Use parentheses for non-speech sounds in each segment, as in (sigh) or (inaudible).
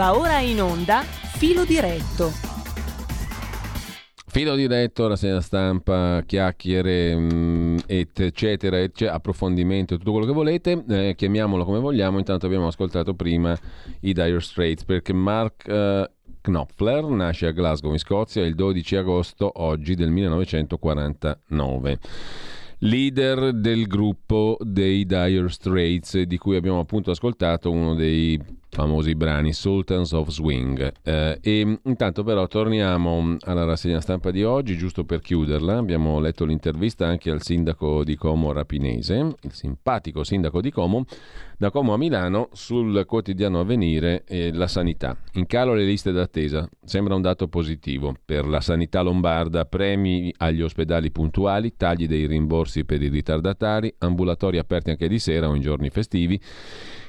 Va ora in onda Filo diretto. Filo diretto, la segna stampa, chiacchiere, mm, eccetera, eccetera, approfondimento, tutto quello che volete, eh, chiamiamolo come vogliamo. Intanto abbiamo ascoltato prima i Dire Straits perché Mark eh, Knopfler nasce a Glasgow in Scozia il 12 agosto oggi del 1949 leader del gruppo dei Dire Straits, di cui abbiamo appunto ascoltato uno dei famosi brani Sultans of Swing. Eh, e intanto però torniamo alla rassegna stampa di oggi, giusto per chiuderla. Abbiamo letto l'intervista anche al sindaco di Como Rapinese, il simpatico sindaco di Como, da Como a Milano sul quotidiano Avvenire e la sanità. In calo le liste d'attesa, sembra un dato positivo. Per la sanità lombarda premi agli ospedali puntuali, tagli dei rimborsi per i ritardatari, ambulatori aperti anche di sera o in giorni festivi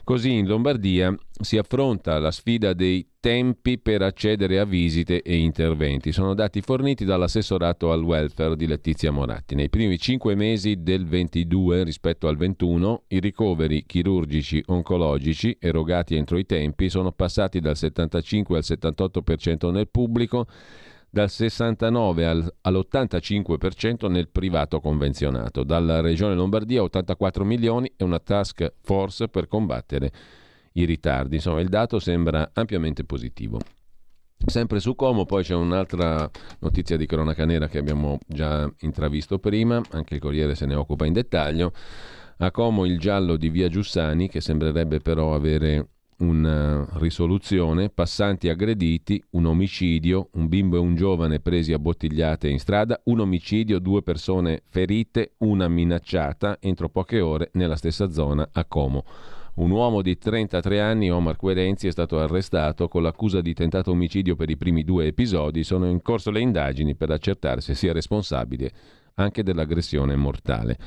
Così in Lombardia si affronta la sfida dei tempi per accedere a visite e interventi. Sono dati forniti dall'assessorato al welfare di Letizia Moratti. Nei primi cinque mesi del 22 rispetto al 21 i ricoveri chirurgici oncologici erogati entro i tempi sono passati dal 75 al 78% nel pubblico dal 69 al, all'85% nel privato convenzionato. Dalla Regione Lombardia 84 milioni e una task force per combattere i ritardi. Insomma, il dato sembra ampiamente positivo. Sempre su Como, poi c'è un'altra notizia di cronaca nera che abbiamo già intravisto prima, anche il Corriere se ne occupa in dettaglio. A Como il giallo di Via Giussani, che sembrerebbe però avere una risoluzione, passanti aggrediti, un omicidio, un bimbo e un giovane presi a bottigliate in strada, un omicidio, due persone ferite, una minacciata entro poche ore nella stessa zona a Como. Un uomo di 33 anni, Omar Querenzi, è stato arrestato con l'accusa di tentato omicidio per i primi due episodi. Sono in corso le indagini per accertare se sia responsabile anche dell'aggressione mortale.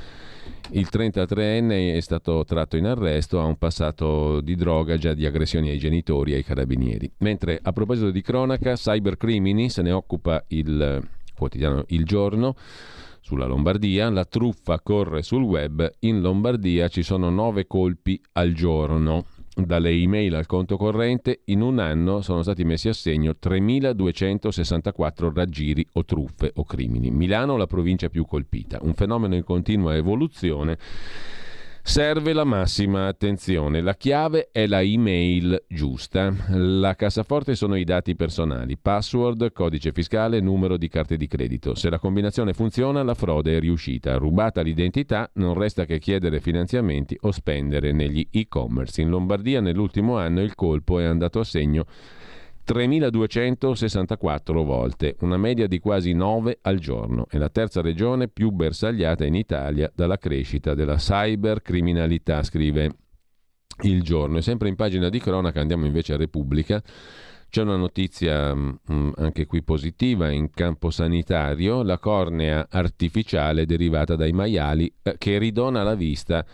Il 33enne è stato tratto in arresto, ha un passato di droga già di aggressioni ai genitori e ai carabinieri. Mentre a proposito di cronaca, cybercrimini se ne occupa il quotidiano Il Giorno sulla Lombardia, la truffa corre sul web, in Lombardia ci sono nove colpi al giorno dalle email al conto corrente, in un anno sono stati messi a segno 3.264 raggiri o truffe o crimini. Milano la provincia più colpita, un fenomeno in continua evoluzione Serve la massima attenzione. La chiave è la email giusta. La cassaforte sono i dati personali, password, codice fiscale, numero di carte di credito. Se la combinazione funziona, la frode è riuscita. Rubata l'identità, non resta che chiedere finanziamenti o spendere negli e-commerce. In Lombardia nell'ultimo anno il colpo è andato a segno 3.264 volte, una media di quasi 9 al giorno. È la terza regione più bersagliata in Italia dalla crescita della cybercriminalità, scrive il giorno. E sempre in pagina di cronaca andiamo invece a Repubblica. C'è una notizia mh, mm, anche qui positiva in campo sanitario, la cornea artificiale derivata dai maiali eh, che ridona la vista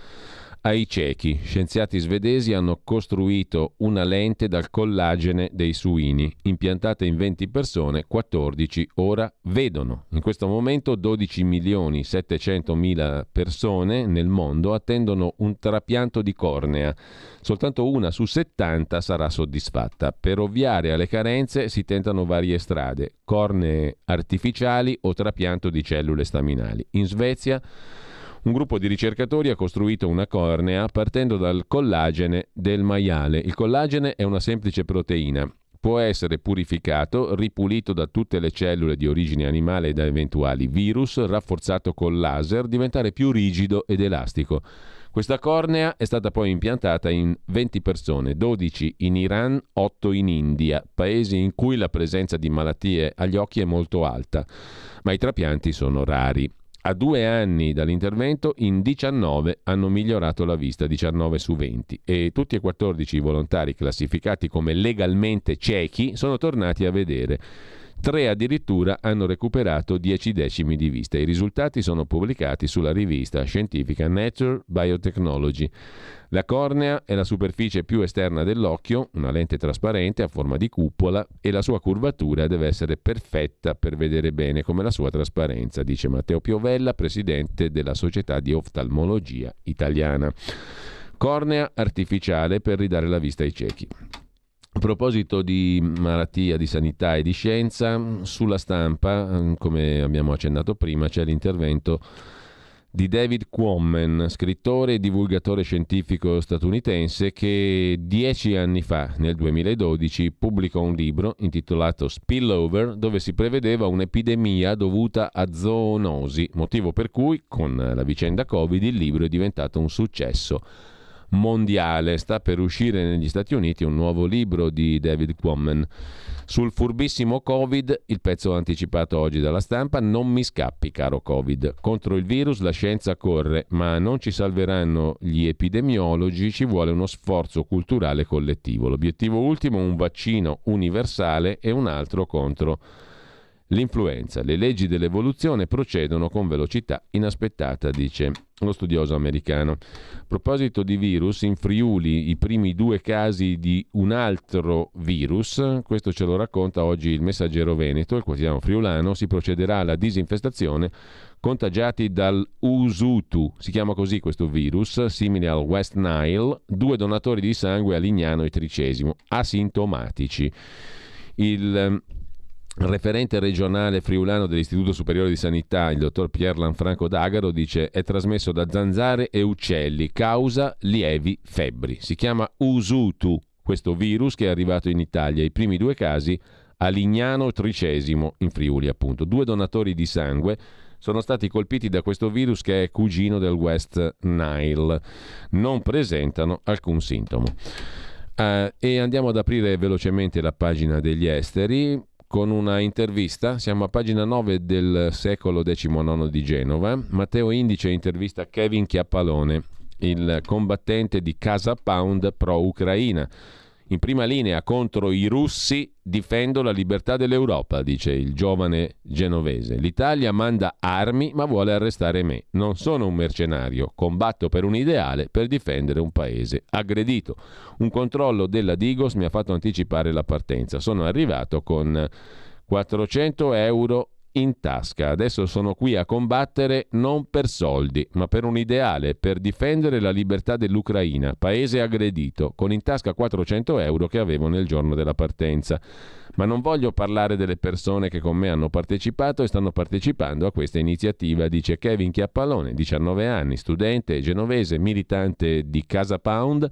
ai ciechi. Scienziati svedesi hanno costruito una lente dal collagene dei suini. Impiantata in 20 persone, 14 ora vedono. In questo momento 12 milioni 700 mila persone nel mondo attendono un trapianto di cornea. Soltanto una su 70 sarà soddisfatta. Per ovviare alle carenze si tentano varie strade, cornee artificiali o trapianto di cellule staminali. In Svezia un gruppo di ricercatori ha costruito una cornea partendo dal collagene del maiale. Il collagene è una semplice proteina. Può essere purificato, ripulito da tutte le cellule di origine animale e da eventuali virus, rafforzato col laser, diventare più rigido ed elastico. Questa cornea è stata poi impiantata in 20 persone, 12 in Iran, 8 in India, paesi in cui la presenza di malattie agli occhi è molto alta, ma i trapianti sono rari. A due anni dall'intervento, in 19 hanno migliorato la vista, 19 su 20, e tutti e 14 i volontari classificati come legalmente ciechi sono tornati a vedere. Tre addirittura hanno recuperato 10 decimi di vista. I risultati sono pubblicati sulla rivista scientifica Nature Biotechnology. La cornea è la superficie più esterna dell'occhio, una lente trasparente a forma di cupola e la sua curvatura deve essere perfetta per vedere bene come la sua trasparenza, dice Matteo Piovella, presidente della Società di Oftalmologia Italiana. Cornea artificiale per ridare la vista ai ciechi. A proposito di malattia, di sanità e di scienza, sulla stampa, come abbiamo accennato prima, c'è l'intervento di David Quammen, scrittore e divulgatore scientifico statunitense che dieci anni fa, nel 2012, pubblicò un libro intitolato Spillover dove si prevedeva un'epidemia dovuta a zoonosi, motivo per cui con la vicenda Covid il libro è diventato un successo mondiale. Sta per uscire negli Stati Uniti un nuovo libro di David Quammen sul furbissimo Covid, il pezzo anticipato oggi dalla stampa, non mi scappi caro Covid. Contro il virus la scienza corre, ma non ci salveranno gli epidemiologi, ci vuole uno sforzo culturale collettivo. L'obiettivo ultimo è un vaccino universale e un altro contro l'influenza. Le leggi dell'evoluzione procedono con velocità inaspettata, dice lo studioso americano. A proposito di virus, in Friuli i primi due casi di un altro virus, questo ce lo racconta oggi il Messaggero Veneto, il quotidiano friulano, si procederà alla disinfestazione contagiati dal Usutu, si chiama così questo virus, simile al West Nile, due donatori di sangue a Lignano e Tricesimo, asintomatici. Il il referente regionale friulano dell'Istituto Superiore di Sanità, il dottor Pier Lanfranco D'Agaro, dice è trasmesso da zanzare e uccelli, causa lievi febbri. Si chiama Usutu, questo virus che è arrivato in Italia. I primi due casi a Lignano Tricesimo, in Friuli appunto. Due donatori di sangue sono stati colpiti da questo virus che è cugino del West Nile. Non presentano alcun sintomo. Uh, e andiamo ad aprire velocemente la pagina degli esteri con una intervista, siamo a pagina 9 del secolo XIX di Genova, Matteo Indice intervista Kevin Chiappalone, il combattente di Casa Pound pro-Ucraina. In prima linea contro i russi difendo la libertà dell'Europa, dice il giovane genovese. L'Italia manda armi ma vuole arrestare me. Non sono un mercenario, combatto per un ideale per difendere un paese aggredito. Un controllo della Digos mi ha fatto anticipare la partenza. Sono arrivato con 400 euro in tasca. Adesso sono qui a combattere non per soldi, ma per un ideale, per difendere la libertà dell'Ucraina, paese aggredito, con in tasca 400 euro che avevo nel giorno della partenza. Ma non voglio parlare delle persone che con me hanno partecipato e stanno partecipando a questa iniziativa, dice Kevin Chiappalone, 19 anni, studente genovese, militante di Casa Pound,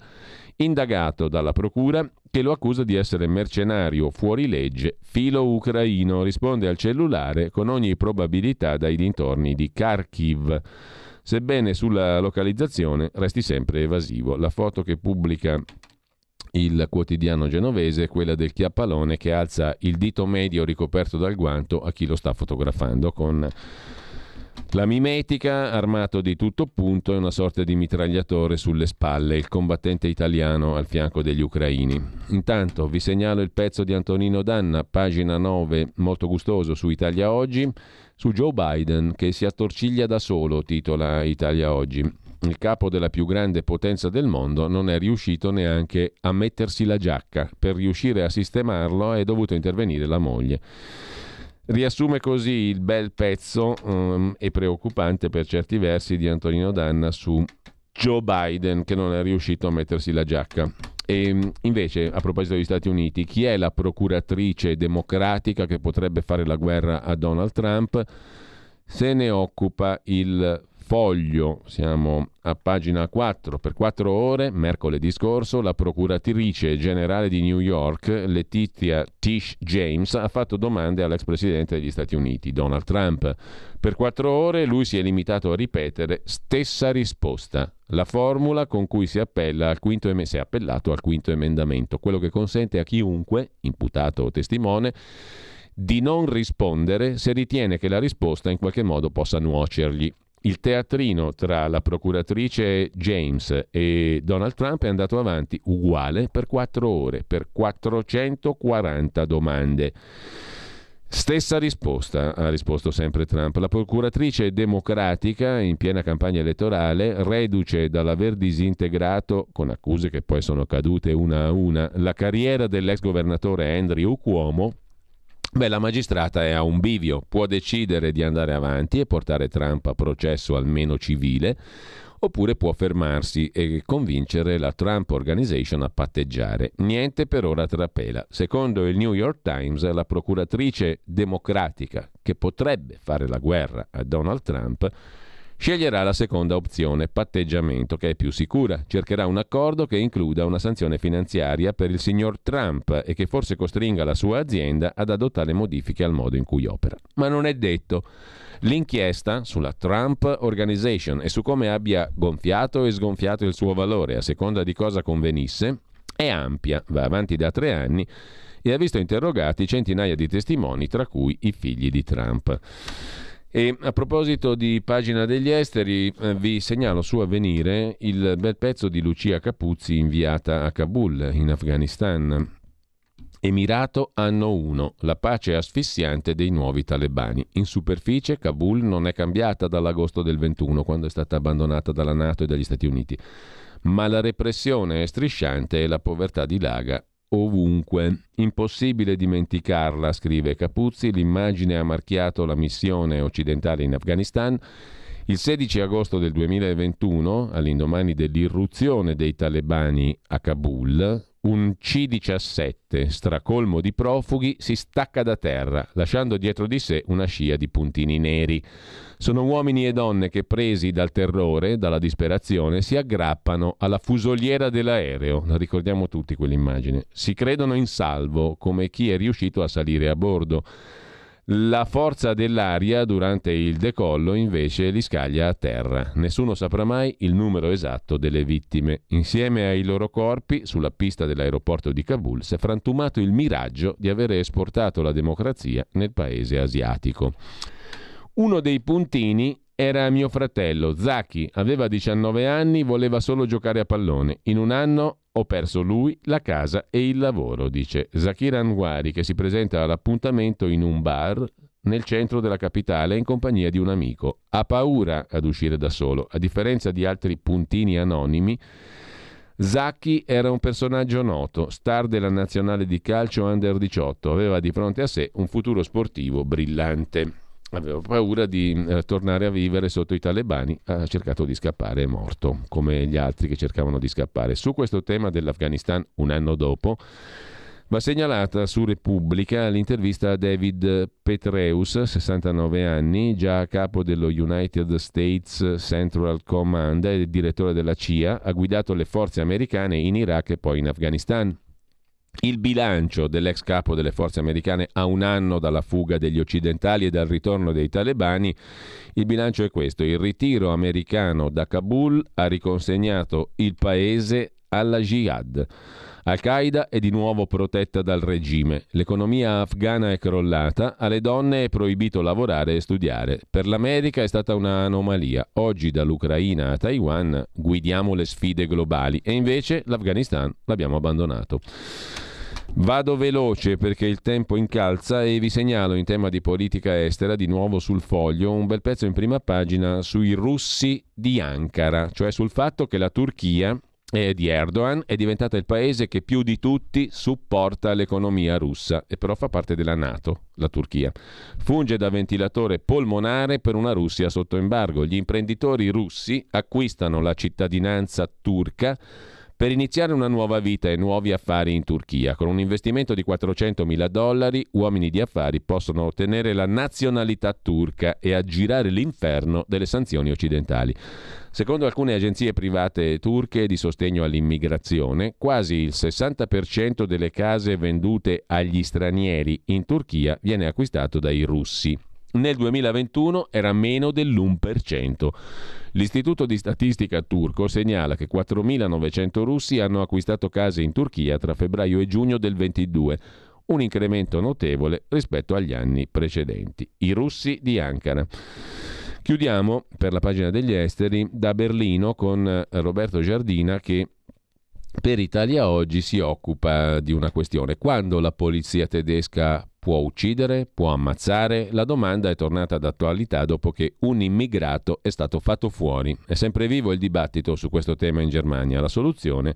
indagato dalla procura che lo accusa di essere mercenario fuori legge filo ucraino. Risponde al cellulare con ogni probabilità dai dintorni di Kharkiv. Sebbene sulla localizzazione resti sempre evasivo. La foto che pubblica il quotidiano genovese è quella del chiappalone che alza il dito medio ricoperto dal guanto a chi lo sta fotografando con la mimetica, armato di tutto punto, è una sorta di mitragliatore sulle spalle, il combattente italiano al fianco degli ucraini. Intanto vi segnalo il pezzo di Antonino Danna, pagina 9, molto gustoso su Italia Oggi, su Joe Biden che si attorciglia da solo, titola Italia Oggi. Il capo della più grande potenza del mondo non è riuscito neanche a mettersi la giacca. Per riuscire a sistemarlo è dovuto intervenire la moglie. Riassume così il bel pezzo um, e preoccupante per certi versi di Antonino Danna su Joe Biden che non è riuscito a mettersi la giacca. E ehm, invece, a proposito degli Stati Uniti, chi è la procuratrice democratica che potrebbe fare la guerra a Donald Trump? Se ne occupa il Foglio, siamo a pagina 4. Per quattro ore, mercoledì scorso, la procuratrice generale di New York, Letizia Tish James, ha fatto domande all'ex presidente degli Stati Uniti, Donald Trump. Per quattro ore lui si è limitato a ripetere stessa risposta, la formula con cui si, appella al quinto si è appellato al quinto emendamento, quello che consente a chiunque, imputato o testimone, di non rispondere se ritiene che la risposta in qualche modo possa nuocergli. Il teatrino tra la procuratrice James e Donald Trump è andato avanti uguale per quattro ore, per 440 domande. Stessa risposta, ha risposto sempre Trump. La procuratrice democratica in piena campagna elettorale, reduce dall'aver disintegrato, con accuse che poi sono cadute una a una, la carriera dell'ex governatore Andrew Cuomo, Beh, la magistrata è a un bivio, può decidere di andare avanti e portare Trump a processo almeno civile, oppure può fermarsi e convincere la Trump Organization a patteggiare. Niente per ora trapela. Secondo il New York Times, la procuratrice democratica che potrebbe fare la guerra a Donald Trump sceglierà la seconda opzione, patteggiamento, che è più sicura. Cercherà un accordo che includa una sanzione finanziaria per il signor Trump e che forse costringa la sua azienda ad adottare modifiche al modo in cui opera. Ma non è detto. L'inchiesta sulla Trump Organization e su come abbia gonfiato e sgonfiato il suo valore a seconda di cosa convenisse è ampia, va avanti da tre anni e ha visto interrogati centinaia di testimoni, tra cui i figli di Trump. E a proposito di pagina degli esteri, eh, vi segnalo su Avvenire il bel pezzo di Lucia Capuzzi inviata a Kabul, in Afghanistan. Emirato anno 1, la pace asfissiante dei nuovi talebani. In superficie Kabul non è cambiata dall'agosto del 21, quando è stata abbandonata dalla Nato e dagli Stati Uniti, ma la repressione è strisciante e la povertà dilaga ovunque. Impossibile dimenticarla, scrive Capuzzi, l'immagine ha marchiato la missione occidentale in Afghanistan. Il 16 agosto del 2021, all'indomani dell'irruzione dei talebani a Kabul, un C-17, stracolmo di profughi, si stacca da terra, lasciando dietro di sé una scia di puntini neri. Sono uomini e donne che, presi dal terrore, dalla disperazione, si aggrappano alla fusoliera dell'aereo. La ricordiamo tutti quell'immagine. Si credono in salvo, come chi è riuscito a salire a bordo. La forza dell'aria durante il decollo invece li scaglia a terra. Nessuno saprà mai il numero esatto delle vittime. Insieme ai loro corpi, sulla pista dell'aeroporto di Kabul, si è frantumato il miraggio di aver esportato la democrazia nel paese asiatico. Uno dei puntini era mio fratello, Zaki, aveva 19 anni, voleva solo giocare a pallone. In un anno ho perso lui, la casa e il lavoro, dice Zakir Anwari, che si presenta all'appuntamento in un bar nel centro della capitale in compagnia di un amico. Ha paura ad uscire da solo. A differenza di altri puntini anonimi, Zacchi era un personaggio noto, star della nazionale di calcio under 18, aveva di fronte a sé un futuro sportivo brillante. Aveva paura di eh, tornare a vivere sotto i talebani, ha cercato di scappare, è morto, come gli altri che cercavano di scappare. Su questo tema dell'Afghanistan, un anno dopo, va segnalata su Repubblica l'intervista a David Petreus, 69 anni, già a capo dello United States Central Command e direttore della CIA, ha guidato le forze americane in Iraq e poi in Afghanistan. Il bilancio dell'ex capo delle forze americane a un anno dalla fuga degli occidentali e dal ritorno dei talebani, il bilancio è questo. Il ritiro americano da Kabul ha riconsegnato il paese alla jihad. Al-Qaeda è di nuovo protetta dal regime, l'economia afghana è crollata, alle donne è proibito lavorare e studiare. Per l'America è stata un'anomalia. Oggi dall'Ucraina a Taiwan guidiamo le sfide globali e invece l'Afghanistan l'abbiamo abbandonato. Vado veloce perché il tempo incalza e vi segnalo in tema di politica estera di nuovo sul foglio un bel pezzo in prima pagina sui russi di Ankara, cioè sul fatto che la Turchia eh, di Erdogan è diventata il paese che più di tutti supporta l'economia russa e però fa parte della Nato, la Turchia. Funge da ventilatore polmonare per una Russia sotto embargo. Gli imprenditori russi acquistano la cittadinanza turca per iniziare una nuova vita e nuovi affari in Turchia. Con un investimento di 400 mila dollari, uomini di affari possono ottenere la nazionalità turca e aggirare l'inferno delle sanzioni occidentali. Secondo alcune agenzie private turche di sostegno all'immigrazione, quasi il 60% delle case vendute agli stranieri in Turchia viene acquistato dai russi. Nel 2021 era meno dell'1%. L'Istituto di Statistica turco segnala che 4.900 russi hanno acquistato case in Turchia tra febbraio e giugno del 22, un incremento notevole rispetto agli anni precedenti. I russi di Ankara. Chiudiamo per la pagina degli esteri da Berlino con Roberto Giardina che per Italia Oggi si occupa di una questione. Quando la polizia tedesca può uccidere, può ammazzare? La domanda è tornata d'attualità dopo che un immigrato è stato fatto fuori. È sempre vivo il dibattito su questo tema in Germania. La soluzione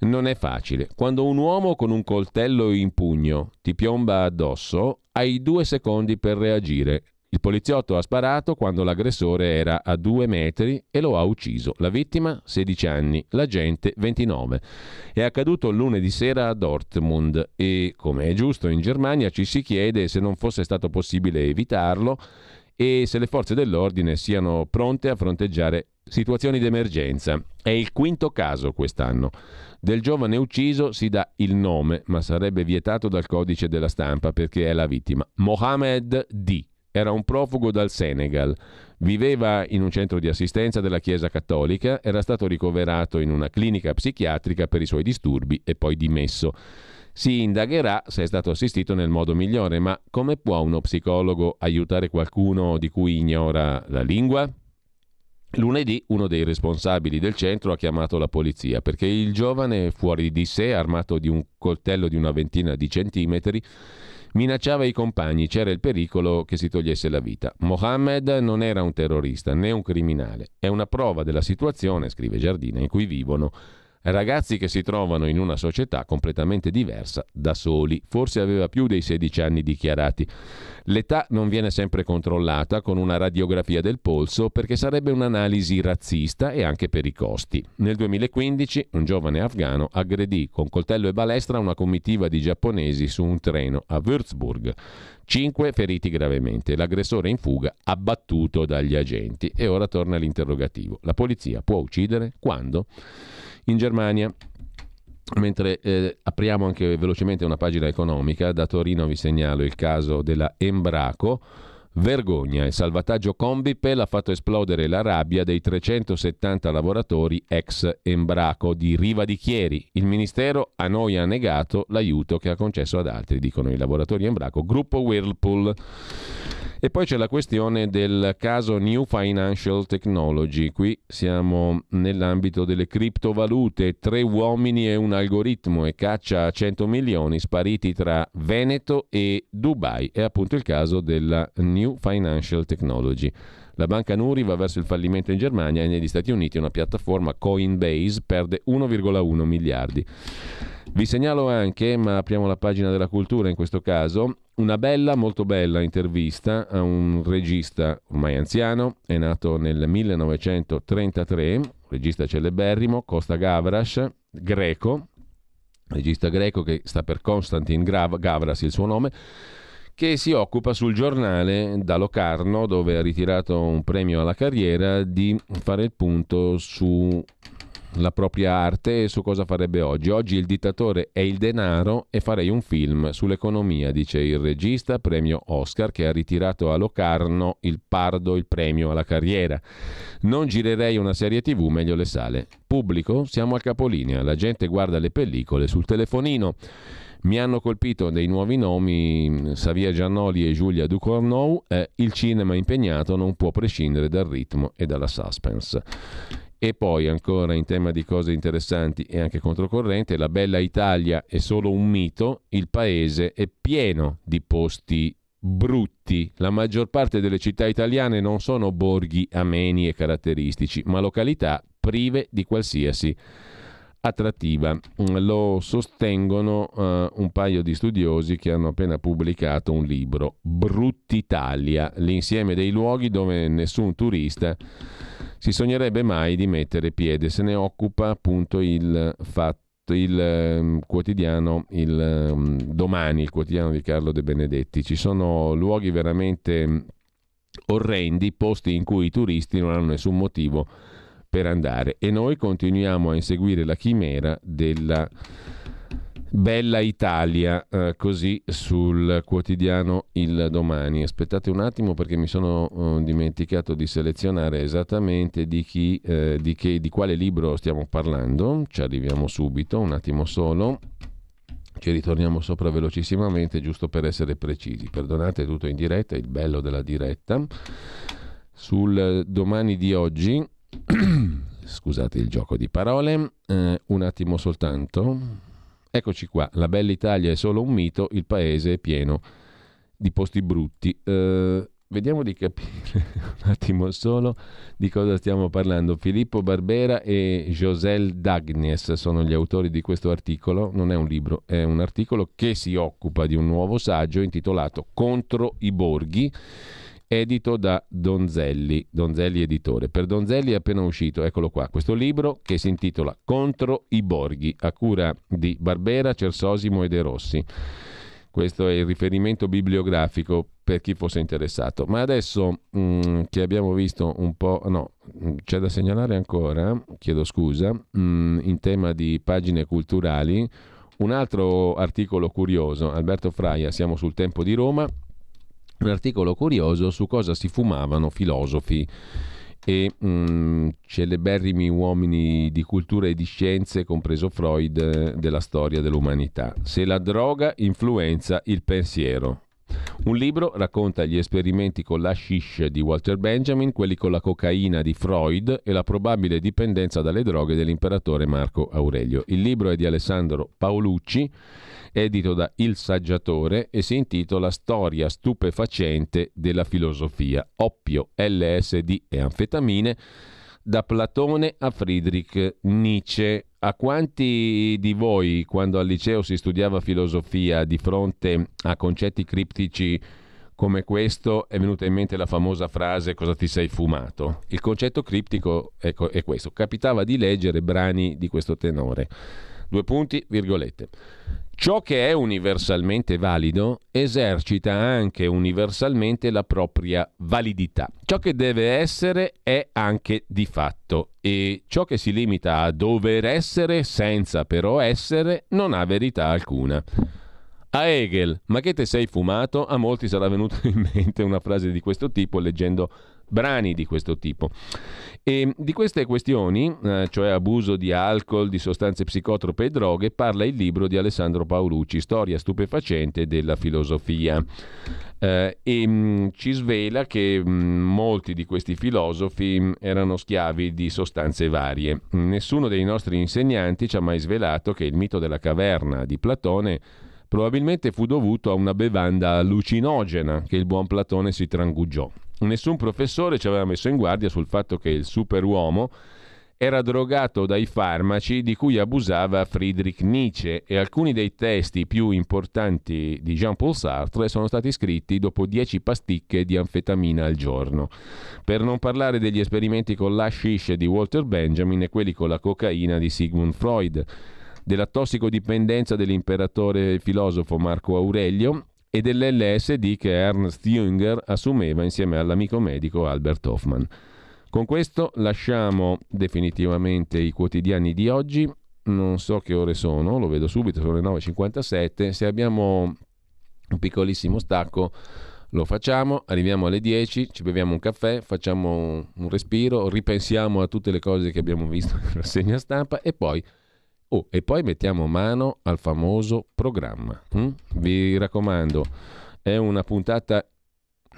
non è facile. Quando un uomo con un coltello in pugno ti piomba addosso, hai due secondi per reagire Il poliziotto ha sparato quando l'aggressore era a due metri e lo ha ucciso. La vittima 16 anni, l'agente 29. È accaduto lunedì sera a Dortmund e, come è giusto in Germania, ci si chiede se non fosse stato possibile evitarlo e se le forze dell'ordine siano pronte a fronteggiare situazioni d'emergenza. È il quinto caso quest'anno. Del giovane ucciso si dà il nome, ma sarebbe vietato dal codice della stampa perché è la vittima. Mohamed D. Era un profugo dal Senegal. Viveva in un centro di assistenza della Chiesa Cattolica, era stato ricoverato in una clinica psichiatrica per i suoi disturbi e poi dimesso. Si indagherà se è stato assistito nel modo migliore, ma come può uno psicologo aiutare qualcuno di cui ignora la lingua? Lunedì uno dei responsabili del centro ha chiamato la polizia perché il giovane, fuori di sé, armato di un coltello di una ventina di centimetri, minacciava i compagni, c'era il pericolo che si togliesse la vita. Mohammed non era un terrorista né un criminale, è una prova della situazione, scrive Giardina, in cui vivono Ragazzi che si trovano in una società completamente diversa da soli. Forse aveva più dei 16 anni dichiarati. L'età non viene sempre controllata con una radiografia del polso perché sarebbe un'analisi razzista e anche per i costi. Nel 2015 un giovane afgano aggredì con coltello e balestra una comitiva di giapponesi su un treno a Würzburg. Cinque feriti gravemente. L'aggressore in fuga abbattuto dagli agenti. E ora torna l'interrogativo. La polizia può uccidere? Quando? In Germania Mentre eh, apriamo anche velocemente una pagina economica, da Torino vi segnalo il caso della Embraco. Vergogna, il salvataggio Combipel ha fatto esplodere la rabbia dei 370 lavoratori ex Embraco di Riva di Chieri. Il Ministero a noi ha negato l'aiuto che ha concesso ad altri, dicono i lavoratori Embraco. Gruppo Whirlpool. E poi c'è la questione del caso New Financial Technology. Qui siamo nell'ambito delle criptovalute, tre uomini e un algoritmo e caccia a 100 milioni spariti tra Veneto e Dubai. È appunto il caso della New Financial Technology. La banca Nuri va verso il fallimento in Germania e negli Stati Uniti una piattaforma Coinbase perde 1,1 miliardi. Vi segnalo anche, ma apriamo la pagina della cultura in questo caso, una bella, molto bella intervista a un regista ormai anziano, è nato nel 1933, regista celeberrimo, Costa Gavras, greco, regista greco che sta per Konstantin Gavras il suo nome, che si occupa sul giornale da Locarno, dove ha ritirato un premio alla carriera, di fare il punto su la propria arte e su cosa farebbe oggi. Oggi il dittatore è il denaro e farei un film sull'economia, dice il regista, premio Oscar, che ha ritirato a Locarno il Pardo il premio alla carriera. Non girerei una serie tv, meglio le sale. Pubblico? Siamo al capolinea, la gente guarda le pellicole sul telefonino. Mi hanno colpito dei nuovi nomi, Xavier Giannoli e Giulia Ducournau. Eh, il cinema impegnato non può prescindere dal ritmo e dalla suspense. E poi ancora in tema di cose interessanti e anche controcorrente, la bella Italia è solo un mito, il paese è pieno di posti brutti. La maggior parte delle città italiane non sono borghi ameni e caratteristici, ma località prive di qualsiasi attrattiva. Lo sostengono uh, un paio di studiosi che hanno appena pubblicato un libro, Bruttitalia, l'insieme dei luoghi dove nessun turista si sognerebbe mai di mettere piede. Se ne occupa appunto il fatto il eh, quotidiano il eh, domani, il quotidiano di Carlo De Benedetti. Ci sono luoghi veramente orrendi, posti in cui i turisti non hanno nessun motivo per andare e noi continuiamo a inseguire la chimera della Bella Italia, eh, così sul quotidiano Il Domani. Aspettate un attimo perché mi sono eh, dimenticato di selezionare esattamente di, chi, eh, di, che, di quale libro stiamo parlando. Ci arriviamo subito, un attimo solo. Ci ritorniamo sopra velocissimamente, giusto per essere precisi. Perdonate tutto in diretta, il bello della diretta. Sul domani di oggi, (clears throat) scusate il gioco di parole, eh, un attimo soltanto. Eccoci qua, la bella Italia è solo un mito, il paese è pieno di posti brutti. Uh, vediamo di capire (laughs) un attimo solo di cosa stiamo parlando. Filippo Barbera e Josel Dagnes sono gli autori di questo articolo, non è un libro, è un articolo che si occupa di un nuovo saggio intitolato Contro i borghi edito da Donzelli, Donzelli editore. Per Donzelli è appena uscito, eccolo qua, questo libro che si intitola Contro i borghi, a cura di Barbera, Cersosimo e De Rossi. Questo è il riferimento bibliografico per chi fosse interessato. Ma adesso mh, mm, che abbiamo visto un po', no, mm, c'è da segnalare ancora, chiedo scusa, mh, mm, in tema di pagine culturali, un altro articolo curioso, Alberto Fraia, siamo sul tempo di Roma, un articolo curioso su cosa si fumavano filosofi e mh, celeberrimi uomini di cultura e di scienze, compreso Freud, della storia dell'umanità. Se la droga influenza il pensiero. Un libro racconta gli esperimenti con la shish di Walter Benjamin, quelli con la cocaina di Freud e la probabile dipendenza dalle droghe dell'imperatore Marco Aurelio. Il libro è di Alessandro Paolucci edito da Il Saggiatore e si intitola Storia stupefacente della filosofia, oppio, LSD e anfetamine, da Platone a Friedrich Nietzsche. A quanti di voi, quando al liceo si studiava filosofia, di fronte a concetti criptici come questo, è venuta in mente la famosa frase cosa ti sei fumato? Il concetto criptico ecco, è questo. Capitava di leggere brani di questo tenore. Due punti, virgolette. Ciò che è universalmente valido esercita anche universalmente la propria validità. Ciò che deve essere è anche di fatto e ciò che si limita a dover essere senza però essere non ha verità alcuna. A Hegel, ma che te sei fumato? A molti sarà venuta (laughs) in mente una frase di questo tipo leggendo brani di questo tipo. E di queste questioni, eh, cioè abuso di alcol, di sostanze psicotrope e droghe, parla il libro di Alessandro Paolucci, Storia stupefacente della filosofia. Eh, e mh, mm, ci svela che mh, mm, molti di questi filosofi mh, mm, erano schiavi di sostanze varie. Nessuno dei nostri insegnanti ci ha mai svelato che il mito della caverna di Platone probabilmente fu dovuto a una bevanda allucinogena che il buon Platone si trangugiò. Nessun professore ci aveva messo in guardia sul fatto che il superuomo era drogato dai farmaci di cui abusava Friedrich Nietzsche e alcuni dei testi più importanti di Jean-Paul Sartre sono stati scritti dopo 10 pasticche di anfetamina al giorno. Per non parlare degli esperimenti con l'hashish di Walter Benjamin e quelli con la cocaina di Sigmund Freud, della tossicodipendenza dell'imperatore filosofo Marco Aurelio e dell'LSD che Ernst Jünger assumeva insieme all'amico medico Albert Hoffman. Con questo lasciamo definitivamente i quotidiani di oggi. Non so che ore sono, lo vedo subito, sono le 9.57. Se abbiamo un piccolissimo stacco lo facciamo, arriviamo alle 10, ci beviamo un caffè, facciamo un respiro, ripensiamo a tutte le cose che abbiamo visto nella rassegna stampa e poi Oh, e poi mettiamo mano al famoso programma. Hm? Vi raccomando, è una puntata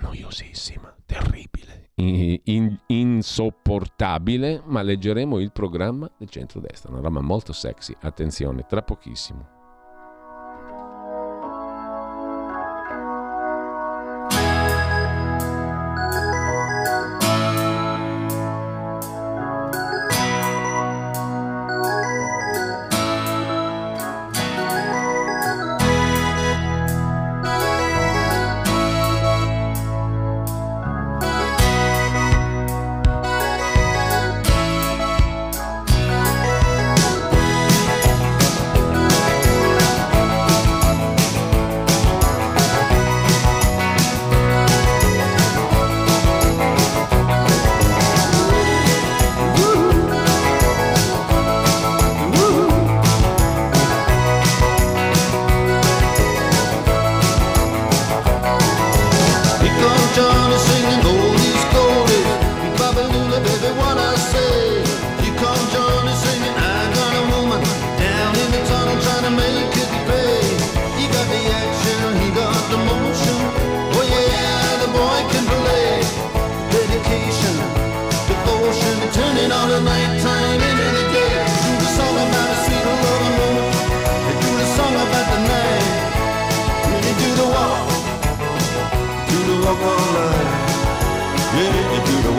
noiosissima, terribile, in, insopportabile, ma leggeremo il programma del centrodestra, una roba molto sexy. Attenzione, tra pochissimo.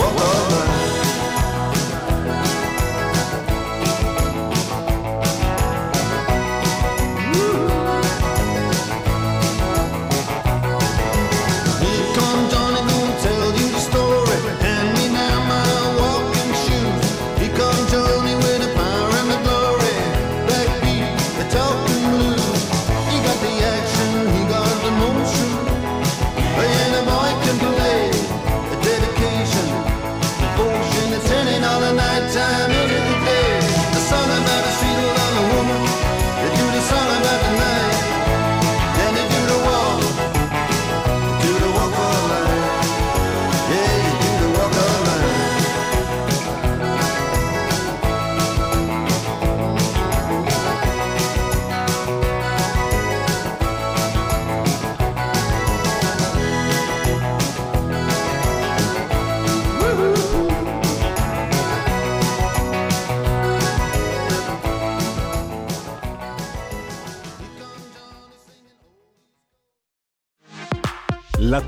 whoa.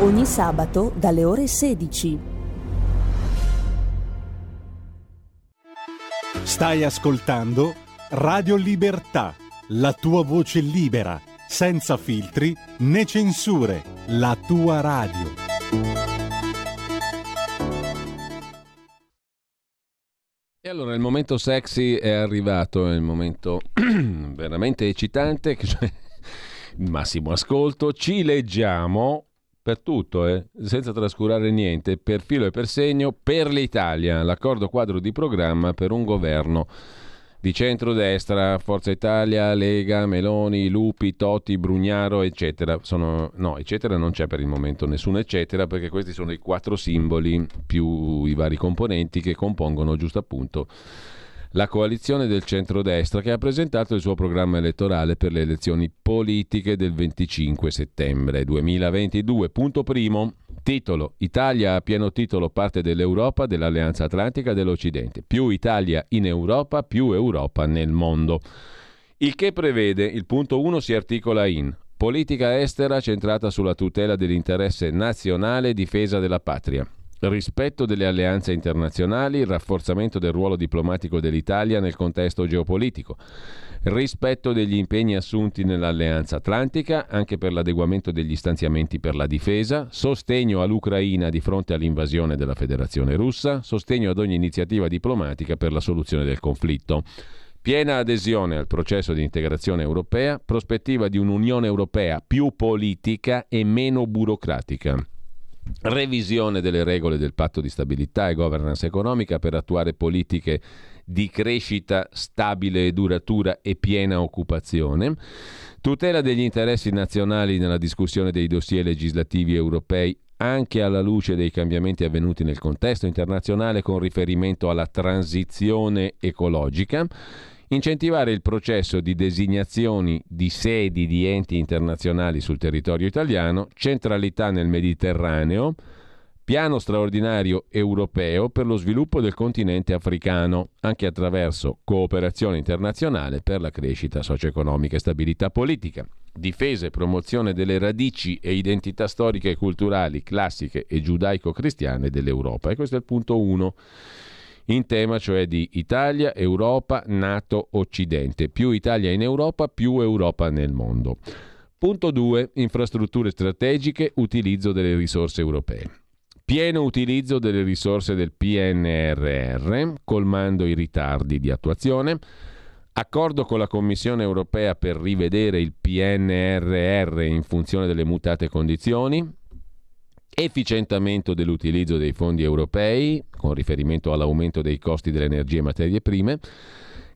Ogni sabato dalle ore 16. Stai ascoltando Radio Libertà, la tua voce libera, senza filtri né censure, la tua radio. E allora il momento sexy è arrivato, è il momento (clears throat) veramente eccitante, (laughs) cioè, massimo ascolto, ci leggiamo per tutto, eh, senza trascurare niente, per filo e per segno, per l'Italia, l'accordo quadro di programma per un governo di centrodestra, Forza Italia, Lega, Meloni, Lupi, Totti, Brugnaro, eccetera. Sono, no, eccetera non c'è per il momento nessuno eccetera, perché questi sono i quattro simboli più i vari componenti che compongono giusto appunto la coalizione del centrodestra che ha presentato il suo programma elettorale per le elezioni politiche del 25 settembre 2022. Punto primo, titolo Italia a pieno titolo parte dell'Europa, dell'Alleanza Atlantica dell'Occidente. Più Italia in Europa, più Europa nel mondo. Il che prevede, il punto 1 si articola in politica estera centrata sulla tutela dell'interesse nazionale e difesa della patria rispetto delle alleanze internazionali, il rafforzamento del ruolo diplomatico dell'Italia nel contesto geopolitico, rispetto degli impegni assunti nell'Alleanza Atlantica, anche per l'adeguamento degli stanziamenti per la difesa, sostegno all'Ucraina di fronte all'invasione della Federazione russa, sostegno ad ogni iniziativa diplomatica per la soluzione del conflitto. Piena adesione al processo di integrazione europea, prospettiva di un'Unione Europea più politica e meno burocratica revisione delle regole del patto di stabilità e governance economica per attuare politiche di crescita stabile e duratura e piena occupazione, tutela degli interessi nazionali nella discussione dei dossier legislativi europei anche alla luce dei cambiamenti avvenuti nel contesto internazionale con riferimento alla transizione ecologica, incentivare il processo di designazioni di sedi di enti internazionali sul territorio italiano, centralità nel Mediterraneo, piano straordinario europeo per lo sviluppo del continente africano, anche attraverso cooperazione internazionale per la crescita socio-economica e stabilità politica, difesa e promozione delle radici e identità storiche e culturali classiche e giudaico-cristiane dell'Europa. E questo è il punto 1 in tema cioè di Italia, Europa, Nato, Occidente. Più Italia in Europa, più Europa nel mondo. Punto 2. Infrastrutture strategiche, utilizzo delle risorse europee. Pieno utilizzo delle risorse del PNRR, colmando i ritardi di attuazione. Accordo con la Commissione europea per rivedere il PNRR in funzione delle mutate condizioni efficientamento dell'utilizzo dei fondi europei con riferimento all'aumento dei costi delle energie e materie prime,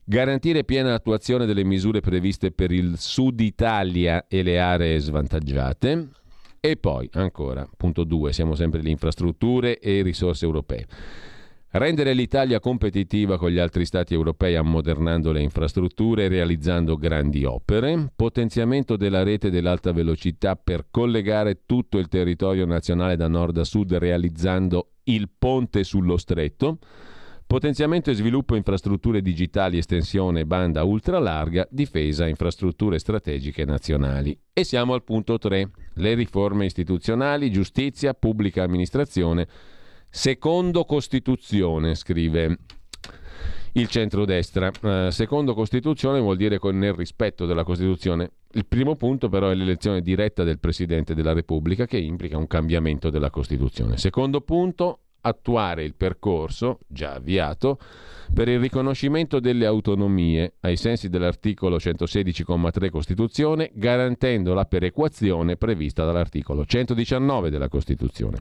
garantire piena attuazione delle misure previste per il Sud Italia e le aree svantaggiate. E poi ancora, punto 2, siamo sempre le infrastrutture e risorse europee Rendere l'Italia competitiva con gli altri Stati europei ammodernando le infrastrutture e realizzando grandi opere, potenziamento della rete dell'alta velocità per collegare tutto il territorio nazionale da nord a sud realizzando il ponte sullo stretto, Potenziamento e sviluppo infrastrutture digitali, estensione banda ultralarga, difesa infrastrutture strategiche nazionali. E siamo al punto 3, le riforme istituzionali, giustizia, pubblica amministrazione, secondo Costituzione, scrive il centrodestra. Eh, secondo Costituzione vuol dire nel rispetto della Costituzione. Il primo punto però è l'elezione diretta del Presidente della Repubblica che implica un cambiamento della Costituzione. Secondo punto, attuare il percorso già avviato per il riconoscimento delle autonomie ai sensi dell'articolo 116,3 Costituzione, garantendo la perequazione prevista dall'articolo 119 della Costituzione.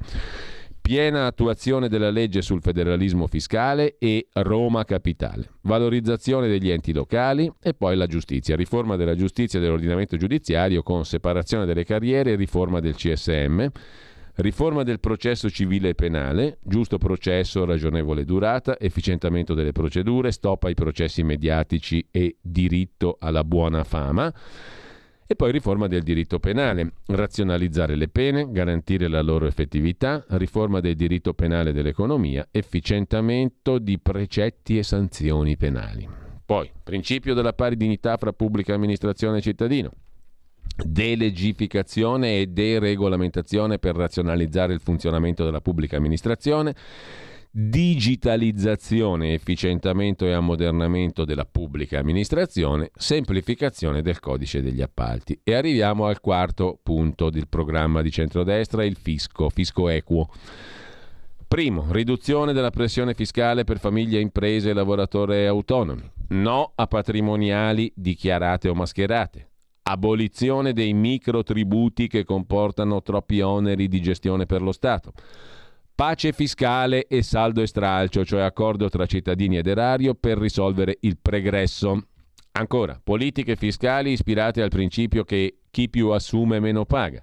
Piena attuazione della legge sul federalismo fiscale e Roma Capitale. Valorizzazione degli enti locali e poi la giustizia. Riforma della giustizia e dell'ordinamento giudiziario con separazione delle carriere e riforma del CSM Riforma del processo civile e penale, giusto processo, ragionevole durata, efficientamento delle procedure, stop ai processi mediatici e diritto alla buona fama. E poi riforma del diritto penale, razionalizzare le pene, garantire la loro effettività, riforma del diritto penale dell'economia, efficientamento di precetti e sanzioni penali. Poi, principio della pari dignità fra pubblica amministrazione e cittadino, delegificazione e deregolamentazione per razionalizzare il funzionamento della pubblica amministrazione, digitalizzazione, efficientamento e ammodernamento della pubblica amministrazione, semplificazione del codice degli appalti. E arriviamo al quarto punto del programma di centrodestra, il fisco, fisco equo. Primo, riduzione della pressione fiscale per famiglie, imprese e lavoratori autonomi. No a patrimoniali dichiarate o mascherate abolizione dei microtributi che comportano troppi oneri di gestione per lo Stato, pace fiscale e saldo e stralcio, cioè accordo tra cittadini ed erario per risolvere il pregresso. Ancora, politiche fiscali ispirate al principio che chi più assume meno paga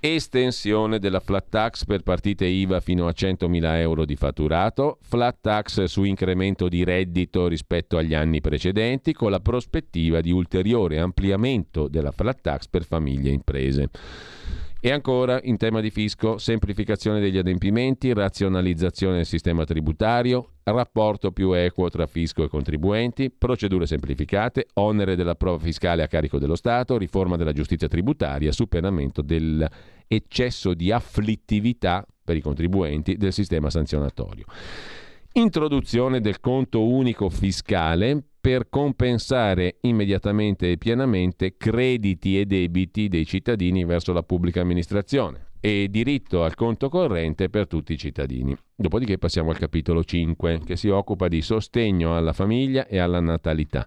estensione della flat tax per partite IVA fino a 100.000 euro di fatturato, flat tax su incremento di reddito rispetto agli anni precedenti, con la prospettiva di ulteriore ampliamento della flat tax per famiglie e imprese. E ancora, in tema di fisco, semplificazione degli adempimenti, razionalizzazione del sistema tributario, rapporto più equo tra fisco e contribuenti, procedure semplificate, onere della prova fiscale a carico dello Stato, riforma della giustizia tributaria, superamento dell'eccesso di afflittività per i contribuenti del sistema sanzionatorio. Introduzione del conto unico fiscale per compensare immediatamente e pienamente crediti e debiti dei cittadini verso la pubblica amministrazione e diritto al conto corrente per tutti i cittadini. Dopodiché passiamo al capitolo 5 che si occupa di sostegno alla famiglia e alla natalità.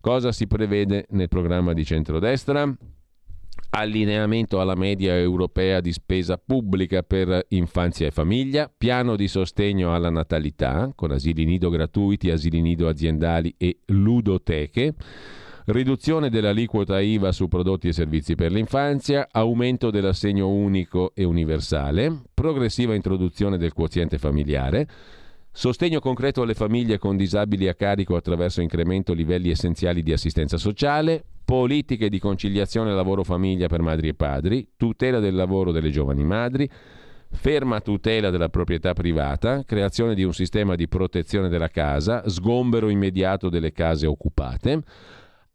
Cosa si prevede nel programma di centrodestra? Allineamento alla media europea di spesa pubblica per infanzia e famiglia, piano di sostegno alla natalità con asili nido gratuiti, asili nido aziendali e ludoteche, riduzione dell'aliquota IVA su prodotti e servizi per l'infanzia, aumento dell'assegno unico e universale, progressiva introduzione del quoziente familiare, Sostegno concreto alle famiglie con disabili a carico attraverso incremento livelli essenziali di assistenza sociale, politiche di conciliazione lavoro-famiglia per madri e padri, tutela del lavoro delle giovani madri, ferma tutela della proprietà privata, creazione di un sistema di protezione della casa, sgombero immediato delle case occupate,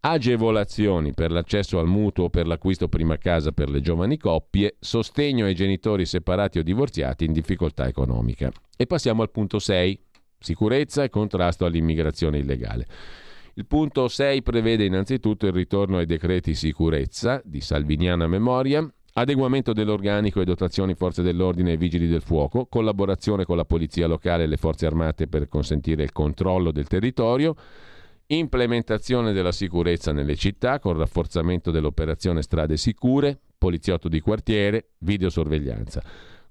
agevolazioni per l'accesso al mutuo per l'acquisto prima casa per le giovani coppie, sostegno ai genitori separati o divorziati in difficoltà economica. E passiamo al punto 6, sicurezza e contrasto all'immigrazione illegale. Il punto 6 prevede innanzitutto il ritorno ai decreti sicurezza di salviniana memoria, adeguamento dell'organico e dotazioni forze dell'ordine e vigili del fuoco, collaborazione con la polizia locale e le forze armate per consentire il controllo del territorio, implementazione della sicurezza nelle città con rafforzamento dell'operazione strade sicure, poliziotto di quartiere, videosorveglianza,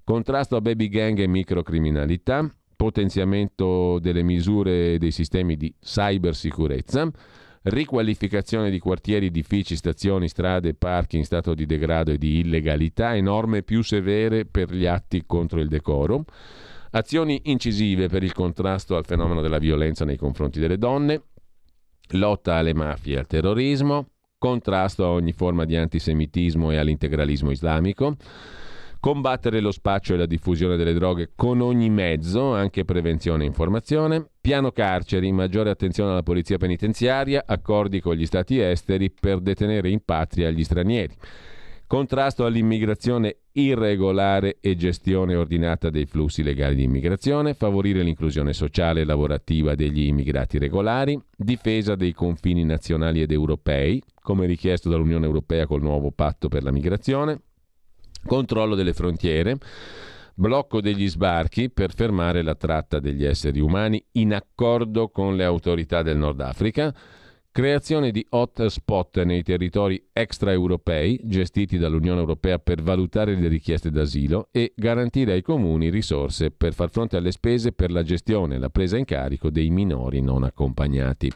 contrasto a baby gang e microcriminalità, potenziamento delle misure e dei sistemi di cybersicurezza, riqualificazione di quartieri, edifici, stazioni, strade, parchi in stato di degrado e di illegalità e norme più severe per gli atti contro il decoro, azioni incisive per il contrasto al fenomeno della violenza nei confronti delle donne, lotta alle mafie e al terrorismo, contrasto a ogni forma di antisemitismo e all'integralismo islamico, combattere lo spaccio e la diffusione delle droghe con ogni mezzo, anche prevenzione e informazione, piano carceri, maggiore attenzione alla polizia penitenziaria, accordi con gli stati esteri per detenere in patria gli stranieri. Contrasto all'immigrazione irregolare e gestione ordinata dei flussi legali di immigrazione, favorire l'inclusione sociale e lavorativa degli immigrati regolari, difesa dei confini nazionali ed europei, come richiesto dall'Unione Europea col nuovo patto per la migrazione, controllo delle frontiere, blocco degli sbarchi per fermare la tratta degli esseri umani in accordo con le autorità del Nord Africa, creazione di hotspot nei territori extraeuropei gestiti dall'Unione Europea per valutare le richieste d'asilo e garantire ai comuni risorse per far fronte alle spese per la gestione e la presa in carico dei minori non accompagnati.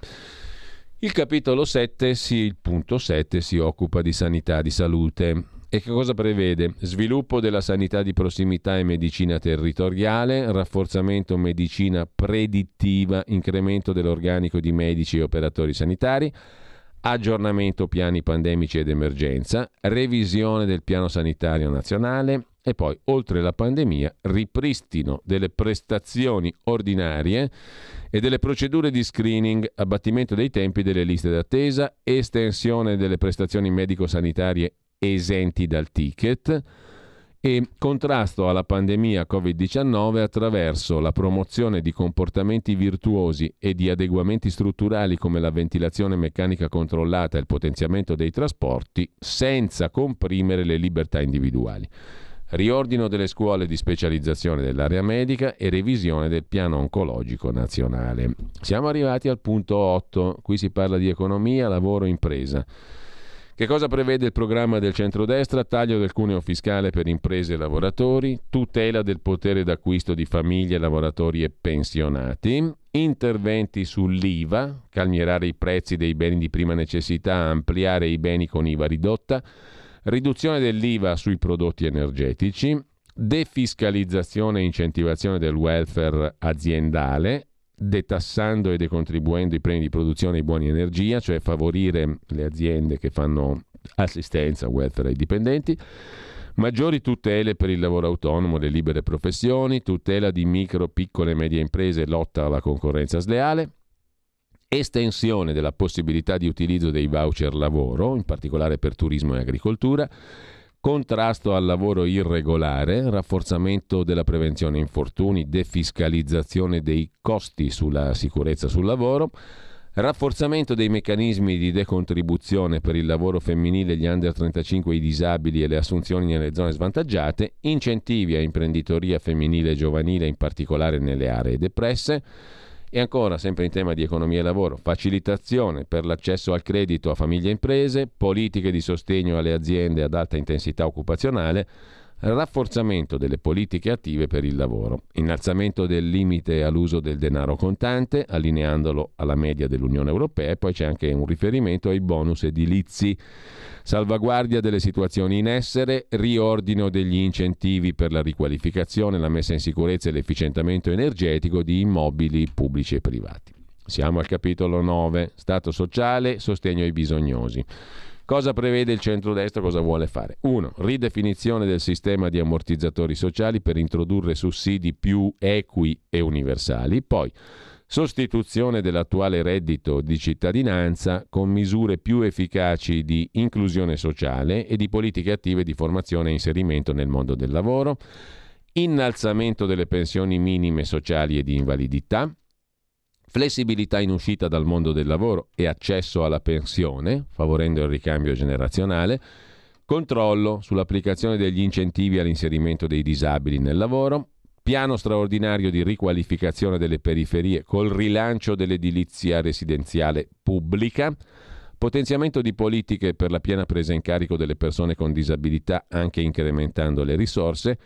Il capitolo 7, sì, il punto 7, si occupa di sanità, di salute. E che cosa prevede? Sviluppo della sanità di prossimità e medicina territoriale, rafforzamento medicina predittiva, incremento dell'organico di medici e operatori sanitari, aggiornamento piani pandemici ed emergenza, revisione del piano sanitario nazionale e poi, oltre la pandemia, ripristino delle prestazioni ordinarie e delle procedure di screening, abbattimento dei tempi delle liste d'attesa, estensione delle prestazioni medico-sanitarie esenti dal ticket e contrasto alla pandemia Covid-19 attraverso la promozione di comportamenti virtuosi e di adeguamenti strutturali come la ventilazione meccanica controllata e il potenziamento dei trasporti senza comprimere le libertà individuali. Riordino delle scuole di specializzazione dell'area medica e revisione del piano oncologico nazionale. Siamo arrivati al punto 8, qui si parla di economia, lavoro, impresa. Che cosa prevede il programma del centrodestra? Taglio del cuneo fiscale per imprese e lavoratori, tutela del potere d'acquisto di famiglie, lavoratori e pensionati, interventi sull'IVA, calmierare i prezzi dei beni di prima necessità, ampliare i beni con IVA ridotta, riduzione dell'IVA sui prodotti energetici, defiscalizzazione e incentivazione del welfare aziendale, detassando e decontribuendo i premi di produzione e i buoni energia, cioè favorire le aziende che fanno assistenza, welfare ai dipendenti, maggiori tutele per il lavoro autonomo le libere professioni, tutela di micro, piccole e medie imprese lotta alla concorrenza sleale, estensione della possibilità di utilizzo dei voucher lavoro, in particolare per turismo e agricoltura, contrasto al lavoro irregolare, rafforzamento della prevenzione infortuni, defiscalizzazione dei costi sulla sicurezza sul lavoro, rafforzamento dei meccanismi di decontribuzione per il lavoro femminile, gli under 35, i disabili e le assunzioni nelle zone svantaggiate, incentivi a imprenditoria femminile e giovanile, in particolare nelle aree depresse, e ancora, sempre in tema di economia e lavoro, facilitazione per l'accesso al credito a famiglie e imprese, politiche di sostegno alle aziende ad alta intensità occupazionale, rafforzamento delle politiche attive per il lavoro, innalzamento del limite all'uso del denaro contante, allineandolo alla media dell'Unione Europea e poi c'è anche un riferimento ai bonus edilizi, salvaguardia delle situazioni in essere, riordino degli incentivi per la riqualificazione, la messa in sicurezza e l'efficientamento energetico di immobili pubblici e privati. Siamo al capitolo 9, Stato sociale, sostegno ai bisognosi. Cosa prevede il centrodestra? Cosa vuole fare? 1. Ridefinizione del sistema di ammortizzatori sociali per introdurre sussidi più equi e universali. Poi sostituzione dell'attuale reddito di cittadinanza con misure più efficaci di inclusione sociale e di politiche attive di formazione e inserimento nel mondo del lavoro, innalzamento delle pensioni minime sociali e di invalidità, flessibilità in uscita dal mondo del lavoro e accesso alla pensione, favorendo il ricambio generazionale, controllo sull'applicazione degli incentivi all'inserimento dei disabili nel lavoro, piano straordinario di riqualificazione delle periferie col rilancio dell'edilizia residenziale pubblica, potenziamento di politiche per la piena presa in carico delle persone con disabilità anche incrementando le risorse,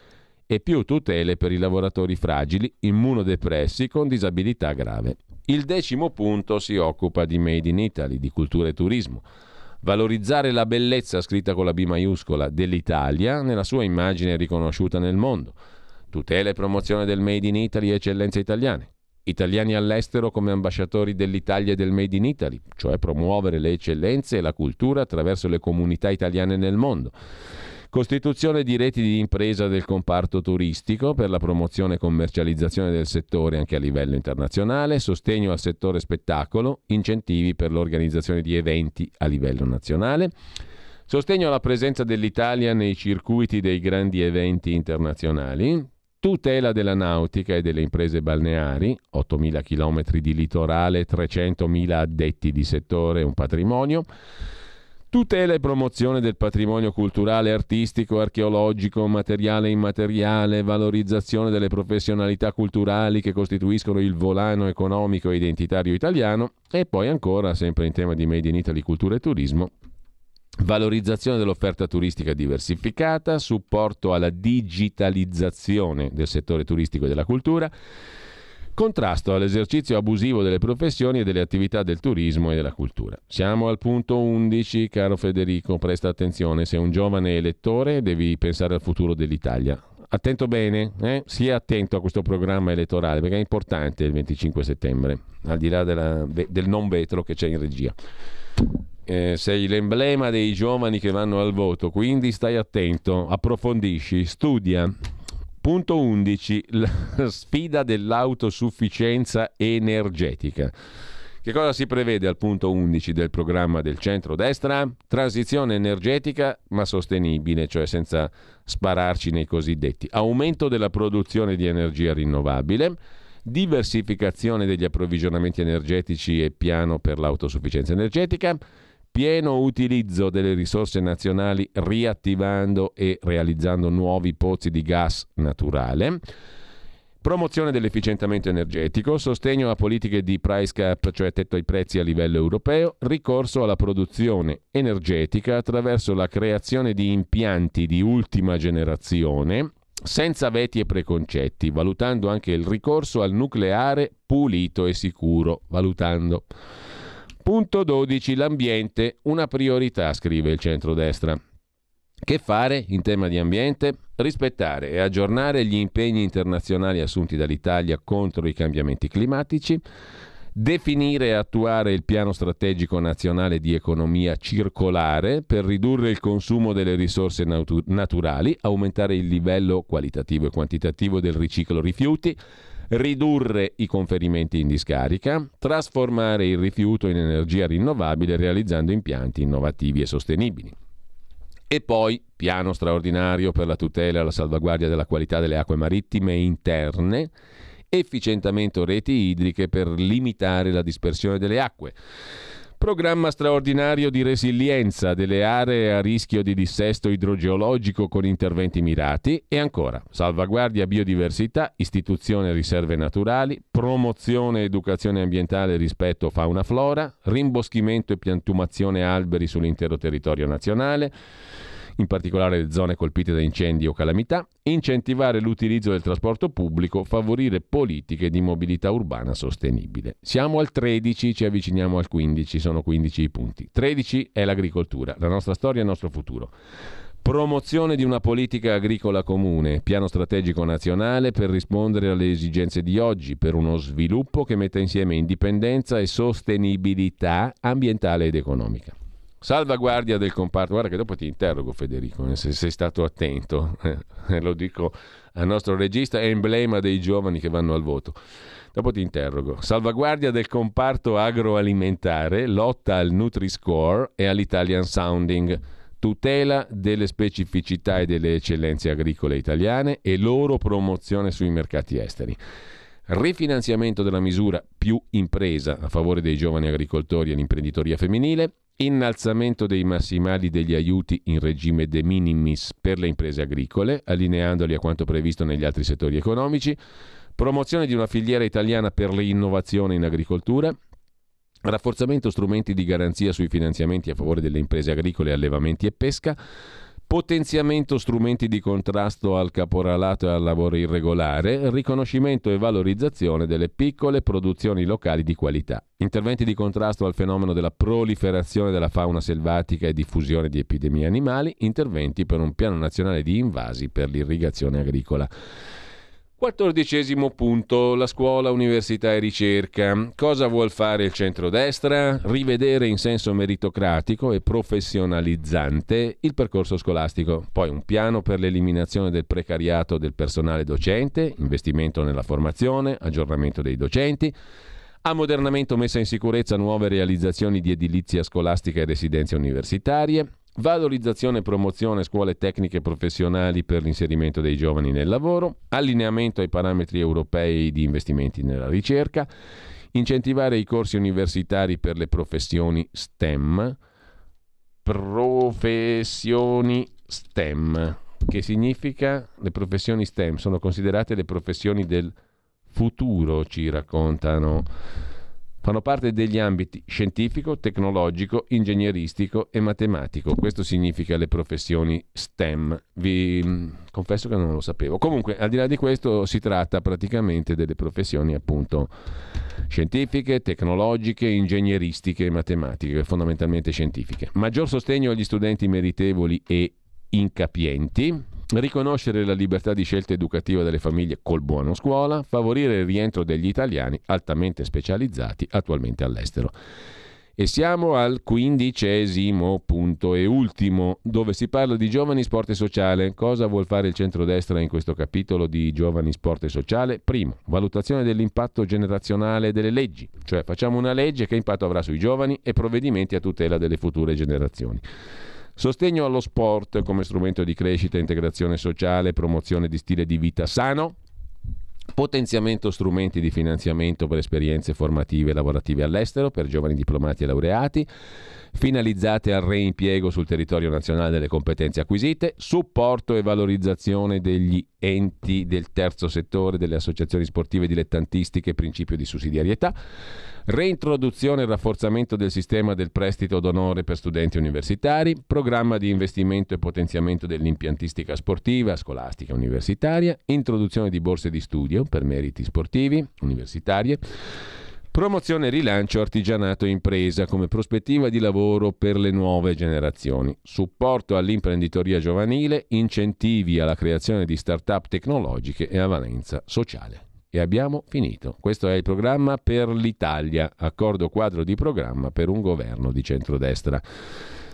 e più tutele per i lavoratori fragili, immunodepressi con disabilità grave. Il decimo punto si occupa di Made in Italy, di cultura e turismo. Valorizzare la bellezza, scritta con la B maiuscola, dell'Italia nella sua immagine riconosciuta nel mondo. Tutela e promozione del Made in Italy e eccellenze italiane. Italiani all'estero come ambasciatori dell'Italia e del Made in Italy, cioè promuovere le eccellenze e la cultura attraverso le comunità italiane nel mondo Costituzione di reti di impresa del comparto turistico per la promozione e commercializzazione del settore anche a livello internazionale, sostegno al settore spettacolo, incentivi per l'organizzazione di eventi a livello nazionale, sostegno alla presenza dell'Italia nei circuiti dei grandi eventi internazionali, tutela della nautica e delle imprese balneari, 8.000 km di litorale, 300.000 addetti di settore, un patrimonio, Tutela e promozione del patrimonio culturale, artistico, archeologico, materiale e immateriale, valorizzazione delle professionalità culturali che costituiscono il volano economico e identitario italiano e poi ancora, sempre in tema di Made in Italy, cultura e turismo, valorizzazione dell'offerta turistica diversificata, supporto alla digitalizzazione del settore turistico e della cultura contrasto all'esercizio abusivo delle professioni e delle attività del turismo e della cultura. Siamo al punto 11, caro Federico, presta attenzione, sei un giovane elettore devi pensare al futuro dell'Italia. Attento bene, eh? sia attento a questo programma elettorale perché è importante il 25 settembre, al di là della, del non vetro che c'è in regia. Eh, sei l'emblema dei giovani che vanno al voto, quindi stai attento, approfondisci, studia, Punto 11, (laughs) la sfida dell'autosufficienza energetica. Che cosa si prevede al punto 11 del programma del centro-destra? Transizione energetica ma sostenibile, cioè senza spararci nei cosiddetti. Aumento della produzione di energia rinnovabile, diversificazione degli approvvigionamenti energetici e piano per l'autosufficienza energetica, pieno utilizzo delle risorse nazionali riattivando e realizzando nuovi pozzi di gas naturale, promozione dell'efficientamento energetico, sostegno a politiche di price cap, cioè tetto ai prezzi a livello europeo, ricorso alla produzione energetica attraverso la creazione di impianti di ultima generazione senza veti e preconcetti, valutando anche il ricorso al nucleare pulito e sicuro, valutando Punto 12. L'ambiente, una priorità, scrive il centrodestra. Che fare in tema di ambiente? Rispettare e aggiornare gli impegni internazionali assunti dall'Italia contro i cambiamenti climatici, definire e attuare il piano strategico nazionale di economia circolare per ridurre il consumo delle risorse natu- naturali, aumentare il livello qualitativo e quantitativo del riciclo rifiuti, ridurre i conferimenti in discarica, trasformare il rifiuto in energia rinnovabile realizzando impianti innovativi e sostenibili. E poi piano straordinario per la tutela e la salvaguardia della qualità delle acque marittime interne, efficientamento reti idriche per limitare la dispersione delle acque Programma straordinario di resilienza delle aree a rischio di dissesto idrogeologico con interventi mirati e ancora salvaguardia biodiversità, istituzione riserve naturali, promozione e educazione ambientale rispetto fauna-flora, rimboschimento e piantumazione alberi sull'intero territorio nazionale in particolare zone colpite da incendi o calamità, incentivare l'utilizzo del trasporto pubblico, favorire politiche di mobilità urbana sostenibile. Siamo al 13, ci avviciniamo al 15, sono 15 i punti. 13 è l'agricoltura, la nostra storia e il nostro futuro. Promozione di una politica agricola comune, piano strategico nazionale per rispondere alle esigenze di oggi, per uno sviluppo che metta insieme indipendenza e sostenibilità ambientale ed economica. Salvaguardia del comparto. Guarda che dopo ti interrogo Federico, eh, se sei stato attento, eh, lo dico al nostro regista, è emblema dei giovani che vanno al voto. Dopo ti interrogo. Salvaguardia del comparto agroalimentare, lotta al Nutri-Score e all'Italian Sounding, tutela delle specificità e delle eccellenze agricole italiane e loro promozione sui mercati esteri. Rifinanziamento della misura più impresa a favore dei giovani agricoltori e l'imprenditoria femminile, innalzamento dei massimali degli aiuti in regime de minimis per le imprese agricole, allineandoli a quanto previsto negli altri settori economici, promozione di una filiera italiana per l'innovazione in agricoltura, rafforzamento strumenti di garanzia sui finanziamenti a favore delle imprese agricole, allevamenti e pesca, potenziamento strumenti di contrasto al caporalato e al lavoro irregolare, riconoscimento e valorizzazione delle piccole produzioni locali di qualità, interventi di contrasto al fenomeno della proliferazione della fauna selvatica e diffusione di epidemie animali, interventi per un piano nazionale di invasi per l'irrigazione agricola. Quattordicesimo punto, la scuola, università e ricerca. Cosa vuol fare il centrodestra? Rivedere in senso meritocratico e professionalizzante il percorso scolastico. Poi un piano per l'eliminazione del precariato del personale docente, investimento nella formazione, aggiornamento dei docenti, ammodernamento, messa in sicurezza, nuove realizzazioni di edilizia scolastica e residenze universitarie, valorizzazione e promozione scuole tecniche professionali per l'inserimento dei giovani nel lavoro, allineamento ai parametri europei di investimenti nella ricerca, incentivare i corsi universitari per le professioni STEM, professioni STEM, che significa le professioni STEM sono considerate le professioni del futuro, ci raccontano fanno parte degli ambiti scientifico, tecnologico, ingegneristico e matematico. Questo significa le professioni STEM. Vi mm, confesso che non lo sapevo. Comunque, al di là di questo, si tratta praticamente delle professioni appunto scientifiche, tecnologiche, ingegneristiche e matematiche, fondamentalmente scientifiche. Maggior sostegno agli studenti meritevoli e incapienti, riconoscere la libertà di scelta educativa delle famiglie col buono scuola, favorire il rientro degli italiani altamente specializzati attualmente all'estero. E siamo al quindicesimo punto e ultimo, dove si parla di giovani, sport e sociale. Cosa vuol fare il centrodestra in questo capitolo di giovani, sport e sociale? Primo, valutazione dell'impatto generazionale delle leggi, cioè facciamo una legge che impatto avrà sui giovani e provvedimenti a tutela delle future generazioni. Sostegno allo sport come strumento di crescita, integrazione sociale, promozione di stile di vita sano. Potenziamento strumenti di finanziamento per esperienze formative e lavorative all'estero per giovani diplomati e laureati finalizzate al reimpiego sul territorio nazionale delle competenze acquisite, supporto e valorizzazione degli enti del terzo settore, delle associazioni sportive dilettantistiche, principio di sussidiarietà, reintroduzione e rafforzamento del sistema del prestito d'onore per studenti universitari, programma di investimento e potenziamento dell'impiantistica sportiva, scolastica universitaria, introduzione di borse di studio per meriti sportivi universitarie, Promozione e rilancio artigianato e impresa come prospettiva di lavoro per le nuove generazioni. Supporto all'imprenditoria giovanile, incentivi alla creazione di start-up tecnologiche e a valenza sociale. E abbiamo finito. Questo è il programma per l'Italia, accordo quadro di programma per un governo di centrodestra.